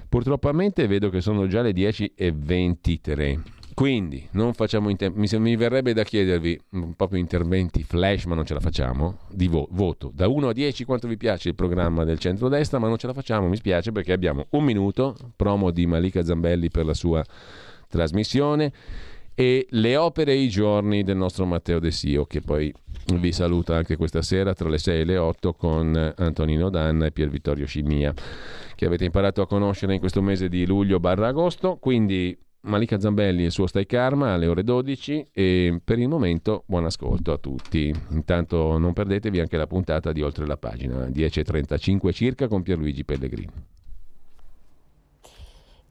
Purtroppo vedo che sono già le 10.23. Quindi non facciamo inter- mi, mi, verrebbe da chiedervi un po' più interventi flash, ma non ce la facciamo. Di vo- voto da 1 a 10 quanto vi piace il programma del centrodestra, ma non ce la facciamo, mi spiace perché abbiamo un minuto, promo di Malika Zambelli per la sua trasmissione e le opere e i giorni del nostro Matteo De Sio, che poi vi saluta anche questa sera tra le 6 e le 8 con Antonino Danna e Pier Vittorio Scimia, che avete imparato a conoscere in questo mese di luglio barra agosto. Quindi Malika Zambelli e il suo Stai Karma alle ore 12 e per il momento buon ascolto a tutti. Intanto non perdetevi anche la puntata di Oltre la pagina, 10.35 circa con Pierluigi Pellegrini.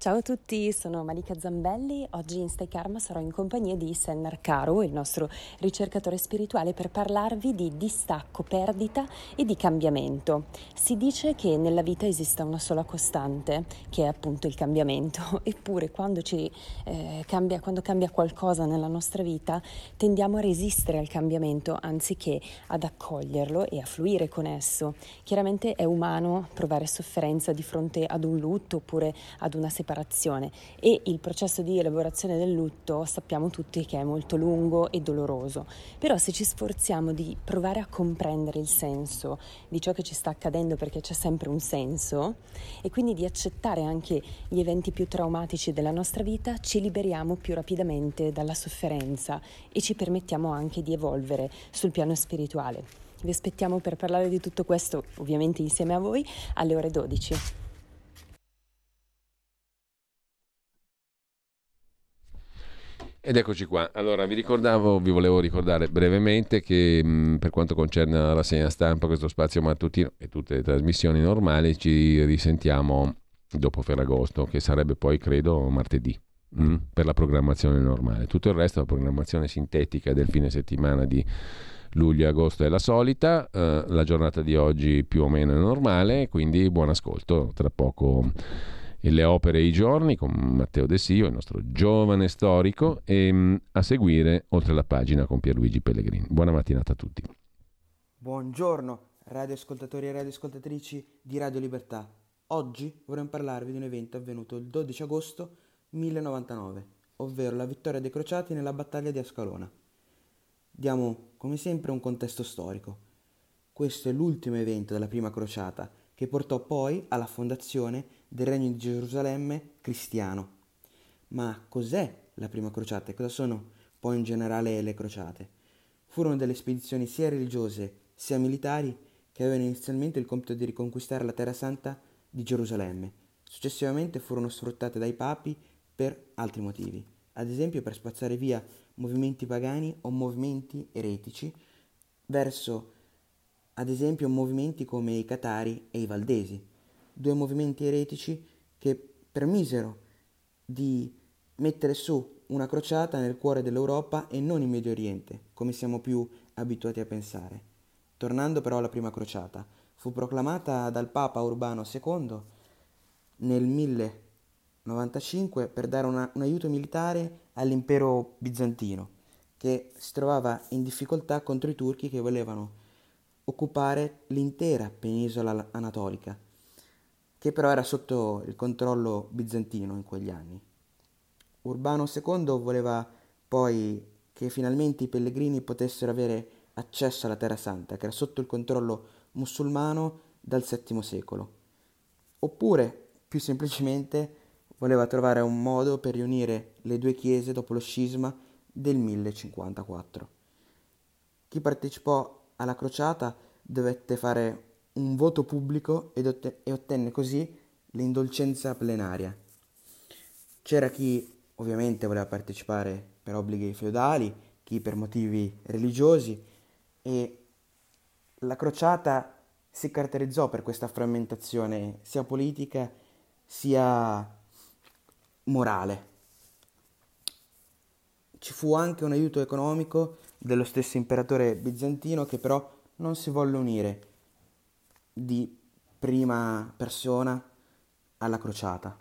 Ciao a tutti, sono Malika Zambelli. Oggi in Stay Karma sarò in compagnia di Sennar Caro, il nostro ricercatore spirituale, per parlarvi di distacco, perdita e di cambiamento. Si dice che nella vita esista una sola costante, che è appunto il cambiamento, (laughs) eppure quando, ci, eh, cambia, quando cambia qualcosa nella nostra vita tendiamo a resistere al cambiamento anziché ad accoglierlo e a fluire con esso. Chiaramente è umano provare sofferenza di fronte ad un lutto oppure ad una separazione separazione e il processo di elaborazione del lutto sappiamo tutti che è molto lungo e doloroso, però se ci sforziamo di provare a comprendere il senso di ciò che ci sta accadendo perché c'è sempre un senso e quindi di accettare anche gli eventi più traumatici della nostra vita, ci liberiamo più rapidamente dalla sofferenza e ci permettiamo anche di evolvere sul piano spirituale. Vi aspettiamo per parlare di tutto questo, ovviamente insieme a voi, alle ore 12. Ed eccoci qua. Allora, vi ricordavo, vi volevo ricordare brevemente che mh, per quanto concerne la rassegna stampa, questo spazio mattutino e tutte le trasmissioni normali, ci risentiamo dopo Ferragosto, che sarebbe poi, credo, martedì, mh, per la programmazione normale. Tutto il resto, la programmazione sintetica del fine settimana di luglio e agosto è la solita, eh, la giornata di oggi più o meno è normale, quindi buon ascolto, tra poco e le opere e i giorni con Matteo De Sio, il nostro giovane storico, e mm, a seguire oltre la pagina con Pierluigi Pellegrini. Buona mattinata a tutti. Buongiorno radioascoltatori e radioascoltatrici di Radio Libertà. Oggi vorremmo parlarvi di un evento avvenuto il 12 agosto 1099, ovvero la vittoria dei crociati nella battaglia di Ascalona. Diamo come sempre un contesto storico. Questo è l'ultimo evento della prima crociata che portò poi alla fondazione del Regno di Gerusalemme cristiano. Ma cos'è la prima crociata e cosa sono poi in generale le crociate? Furono delle spedizioni sia religiose sia militari che avevano inizialmente il compito di riconquistare la Terra Santa di Gerusalemme. Successivamente furono sfruttate dai papi per altri motivi, ad esempio per spazzare via movimenti pagani o movimenti eretici verso ad esempio movimenti come i Catari e i Valdesi, due movimenti eretici che permisero di mettere su una crociata nel cuore dell'Europa e non in Medio Oriente, come siamo più abituati a pensare. Tornando però alla prima crociata, fu proclamata dal Papa Urbano II nel 1095 per dare una, un aiuto militare all'impero bizantino, che si trovava in difficoltà contro i turchi che volevano occupare l'intera penisola anatolica, che però era sotto il controllo bizantino in quegli anni. Urbano II voleva poi che finalmente i pellegrini potessero avere accesso alla Terra Santa, che era sotto il controllo musulmano dal VII secolo. Oppure, più semplicemente, voleva trovare un modo per riunire le due chiese dopo lo scisma del 1054. Chi partecipò alla crociata dovette fare un voto pubblico ed otte- e ottenne così l'indulgenza plenaria. C'era chi ovviamente voleva partecipare per obblighi feudali, chi per motivi religiosi e la crociata si caratterizzò per questa frammentazione sia politica sia morale. Ci fu anche un aiuto economico dello stesso imperatore bizantino che però non si volle unire di prima persona alla crociata.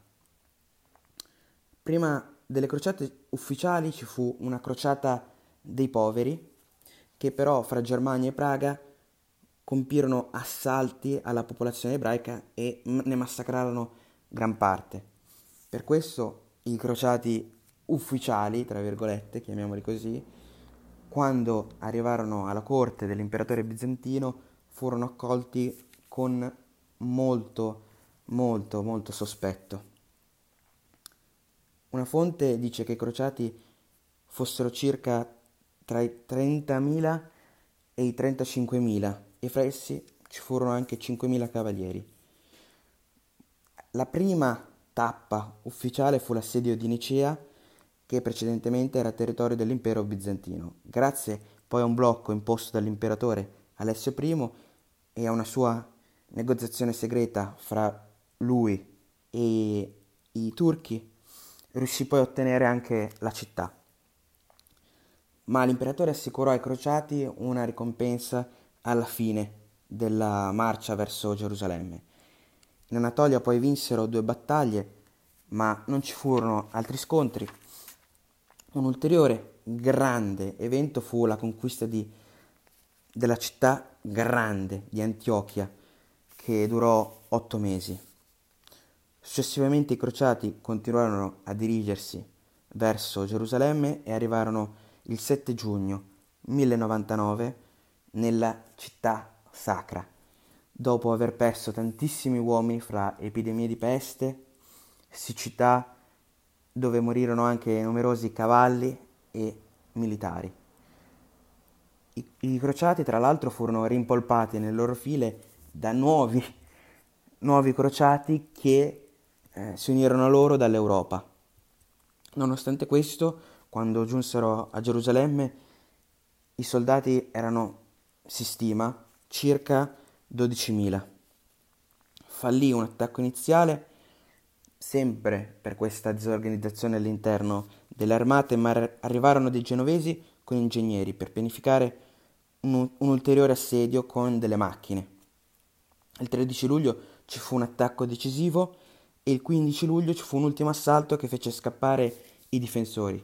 Prima delle crociate ufficiali ci fu una crociata dei poveri che però fra Germania e Praga compirono assalti alla popolazione ebraica e ne massacrarono gran parte. Per questo i crociati ufficiali, tra virgolette, chiamiamoli così, quando arrivarono alla corte dell'imperatore bizantino furono accolti con molto, molto, molto sospetto. Una fonte dice che i crociati fossero circa tra i 30.000 e i 35.000 e fra essi ci furono anche 5.000 cavalieri. La prima tappa ufficiale fu l'assedio di Nicea che precedentemente era territorio dell'impero bizantino. Grazie poi a un blocco imposto dall'imperatore Alessio I e a una sua negoziazione segreta fra lui e i turchi, riuscì poi a ottenere anche la città. Ma l'imperatore assicurò ai crociati una ricompensa alla fine della marcia verso Gerusalemme. In Anatolia poi vinsero due battaglie, ma non ci furono altri scontri un ulteriore grande evento fu la conquista di, della città grande di Antiochia, che durò otto mesi. Successivamente i crociati continuarono a dirigersi verso Gerusalemme e arrivarono il 7 giugno 1099 nella città sacra, dopo aver perso tantissimi uomini fra epidemie di peste, siccità, dove morirono anche numerosi cavalli e militari. I, I, crociati, tra l'altro, furono rimpolpati nelle loro file da nuovi, (laughs) nuovi crociati che eh, si unirono a loro dall'Europa. Nonostante questo, quando giunsero a Gerusalemme, i soldati erano, si stima, circa 12.000. Fallì un attacco iniziale sempre per questa disorganizzazione all'interno delle armate, ma arrivarono dei genovesi con ingegneri per pianificare un, un ulteriore assedio con delle macchine. Il 13 luglio ci fu un attacco decisivo e il 15 luglio ci fu un ultimo assalto che fece scappare i difensori.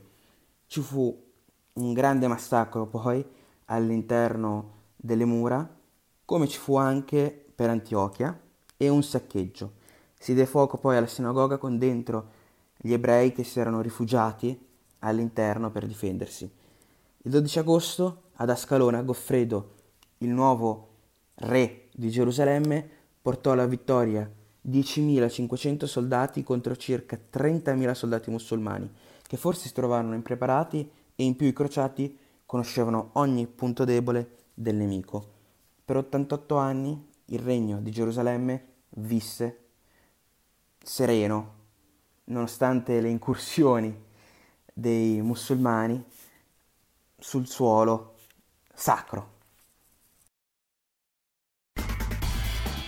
Ci fu un grande massacro poi all'interno delle mura, come ci fu anche per Antiochia, e un saccheggio. Si diede fuoco poi alla sinagoga con dentro gli ebrei che si erano rifugiati all'interno per difendersi. Il 12 agosto ad Ascalona Goffredo, il nuovo re di Gerusalemme, portò alla vittoria 10.500 soldati contro circa 30.000 soldati musulmani, che forse si trovarono impreparati e in più i crociati conoscevano ogni punto debole del nemico. Per 88 anni il regno di Gerusalemme visse sereno, nonostante le incursioni dei musulmani sul suolo sacro.